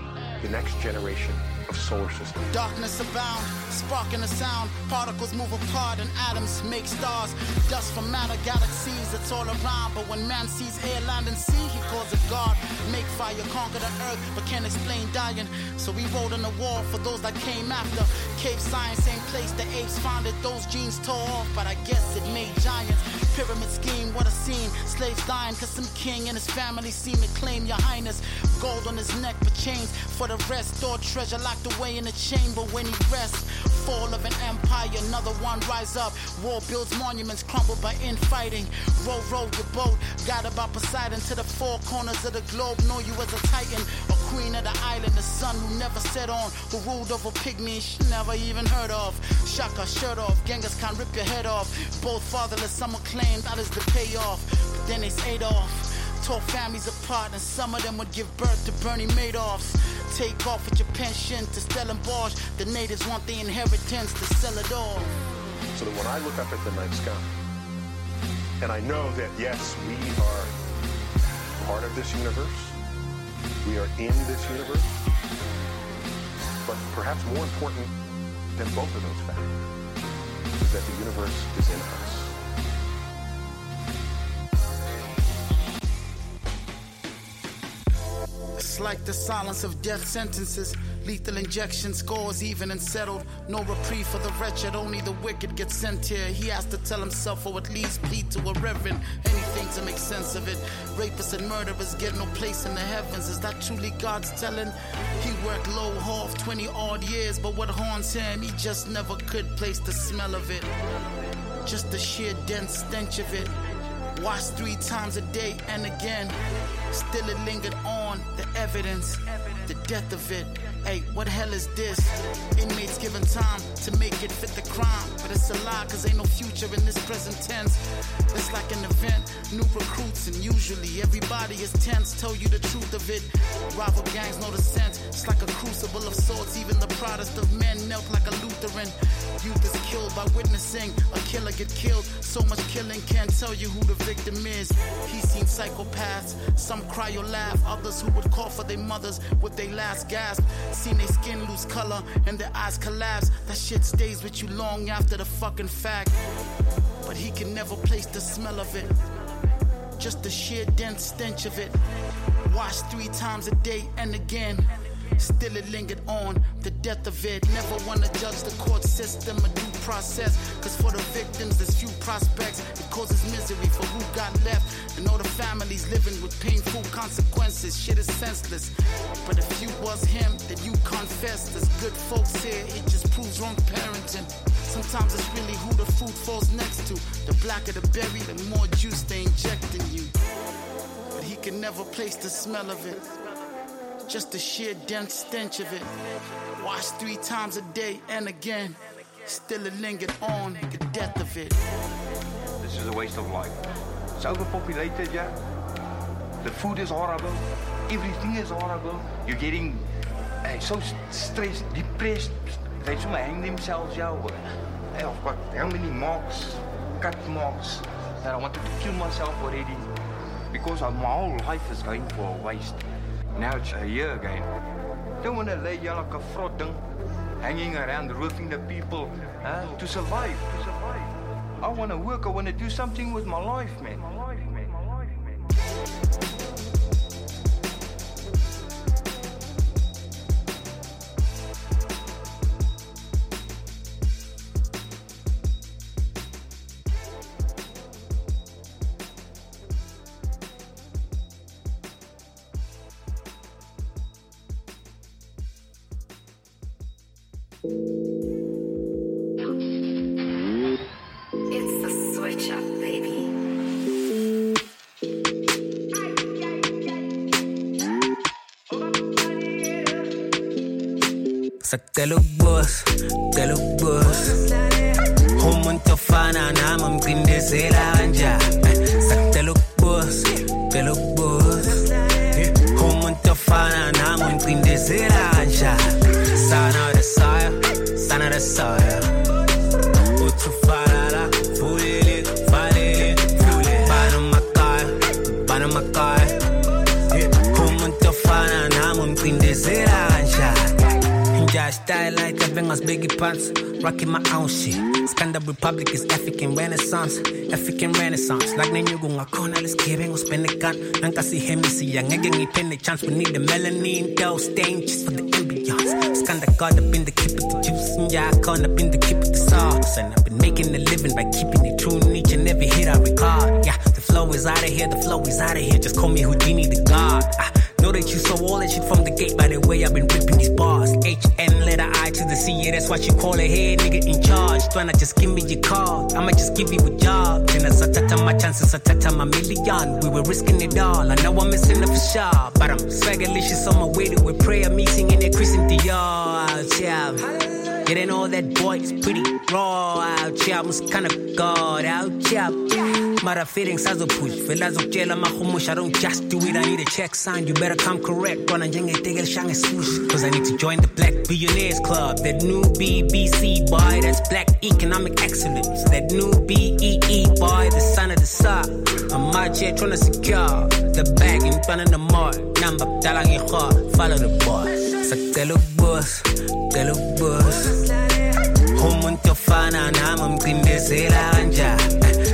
the next generation of solar systems. Darkness abound, sparking the sound. Particles move apart and atoms make stars. Dust from matter, galaxies, it's all around. But when man sees air, land, and sea, he calls it God. Make fire conquer the earth, but can't explain dying. So we wrote on the wall for those that came after. Cave science, same place the apes founded. Those genes tore off, but I guess it made giants. Pyramid scheme, what a scene. Slaves dying, cause some king and his family seem to claim your highness. Gold on his neck, but chains for the rest. Stored treasure locked away in a chamber when he rests. Fall of an empire, another one rise up. War builds monuments, crumbled by infighting. Row, row your boat, guided by Poseidon to the four corners of the globe. Know you as a titan, a queen of the island, the sun who never set on, who ruled over pygmies she never even heard of. Shaka shirt off, Genghis Khan rip your head off. Both fatherless, some claim that is the payoff. But then it's Adolf. Tore families apart, and some of them would give birth to Bernie Madoffs. Take off with your pension to Stellenbosch. The natives want the inheritance to sell it all. So that when I look up at the night sky, and I know that yes, we are part of this universe, we are in this universe, but perhaps more important than both of those facts is that the universe is in us. It's like the silence of death sentences. Lethal injection scores even and settled. No reprieve for the wretched, only the wicked get sent here. He has to tell himself or at least plead to a reverend. Anything to make sense of it. Rapists and murderers get no place in the heavens. Is that truly God's telling? He worked low half 20 odd years, but what haunts him, he just never could place the smell of it. Just the sheer dense stench of it. Washed three times a day and again. Still it lingered on, the evidence, the death of it. Hey, what hell is this? Inmates given time to make it fit the crime. But it's a lie, cause ain't no future in this present tense. It's like an event, new recruits, and usually everybody is tense. Tell you the truth of it. Rival gangs know the sense. It's like a crucible of sorts. Even the proudest of men knelt like a Lutheran. Youth is killed by witnessing a killer get killed. So much killing can't tell you who the victim is. He's seen psychopaths, some cry or laugh, others who would call for their mothers with their last gasp. Seen their skin lose color and their eyes collapse. That shit stays with you long after the fucking fact. But he can never place the smell of it. Just the sheer dense stench of it. Wash three times a day and again. Still it lingered on, the death of it. Never wanna judge the court system or due process. Cause for the victims, there's few prospects. It causes misery for who got left. And all the families living with painful consequences. Shit is senseless. But if you was him, then you confess. There's good folks here, it just proves wrong parenting. Sometimes it's really who the food falls next to. The blacker the berry, the more juice they inject in you. But he can never place the smell of it. Just the sheer dense stench of it. Wash three times a day and again. Still it lingered on, the death of it. This is a waste of life. It's overpopulated, yeah. The food is horrible. Everything is horrible. You're getting uh, so stressed, depressed. They some hang themselves, yeah. Hey, I've got how many marks, cut marks, that I wanted to kill myself already. Because my whole life is going for waste. Now it's a year again. Don't want to lay here like a fraud hanging around, roofing the people huh? to survive. To survive. I want to work. I want to do something with my life, man. It's Sa telubos, telubos Umuntu ofana nami mcindezela kanjani Sa telubos, telubos Umuntu ofana nami mcindezela kanjani Biggie pants, rocking my own shit. Skhanda Republic is African Renaissance, African Renaissance. Like name you go ngakona let's give and spend the gun. Nanka si hemisi ya ngeke ngiphende chance. We need the melanin, stain just for the ambiance. Skhanda God up in the keep of the juice, And yeah, I caught up in the keep of the sauce. And I've been making a living by keeping it true in each and every hit I record. Yeah, the flow is out of here, the flow is out of here. Just call me Houdini the God. Ah, Know that you saw all that shit from the gate by the way I've been ripping these bars. H N letter I to the C, yeah, that's what you call a head nigga in charge. Tryna just give me your call, I'ma just give you a job. Then I satata my chances, satata my million. We were risking it all, I know I'm missing up for sure. But I'm swagalicious on my way to a prayer meeting in a crescent the yard. Yeah. Ain't all that boy, it's pretty raw out here. I'm kind of God out here. Mara feeling sazo push. Vela zokjela mahumush. I don't just do it, I need a check sign. You better come correct. Gonna jenge tegel shange swoosh. Cause I need to join the Black Billionaires Club. That new BBC boy, that's black economic excellence. That new BEE boy, the son of the sun. I'm out here trying to secure the bag in front of the mart. Number dalang follow the boss. Sakelo boss, telo boss. Umuntu ofana nami umcindezela kanjani?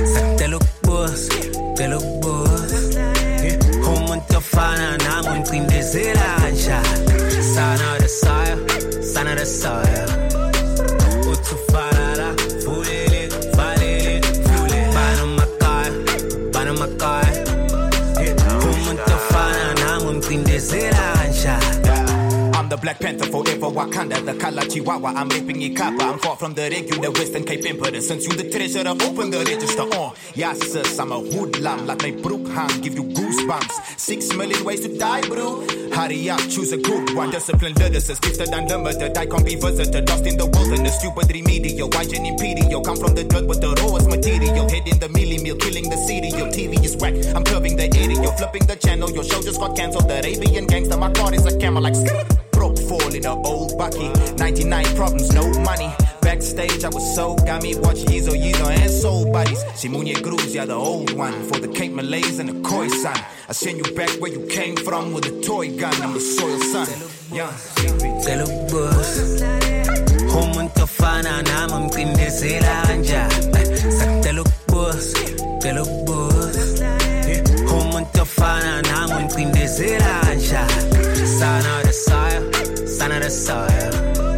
Wakanda, the color Chihuahua. I'm ripping it copper. I'm far from the regular Western Cape Emperor. Since you the treasurer, open the register. Uh, yes, sis, I'm a hoodlum, like my Brookham, give you goosebumps. Six million ways to die, bro. Hurry up, choose a good one. Disciplined lyricist, gifted unlimited. I can't be visited, lost in the wilderness. Stupid remedial, watching imperial. Come from the dirt with the rawest material. In the milli meal, killing the cereal. TV is whack, I'm curving the area. Flipping the channel, your show just got cancelled. The Arabian gangster, my car is a camel like. Broke fall in a old bucky. 99 problems, no money. Backstage, I was so gummy. Watch Yizo, Yizo, and Soul Buddies. Simunye Grooves, yeah, the old one. For the Cape Malays and the Khoisan. I send you back where you came from with a toy gun. I'm the soil son. Yeah. Telo boss. Umuntu of the soil,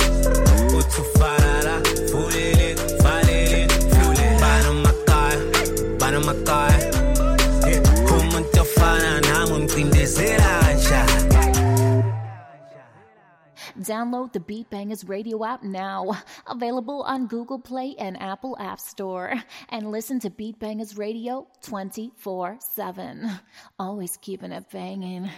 Download the Beat Bangers radio app now. Available on Google Play and Apple App Store. And listen to Beat Bangers Radio 24 7. Always keeping it banging.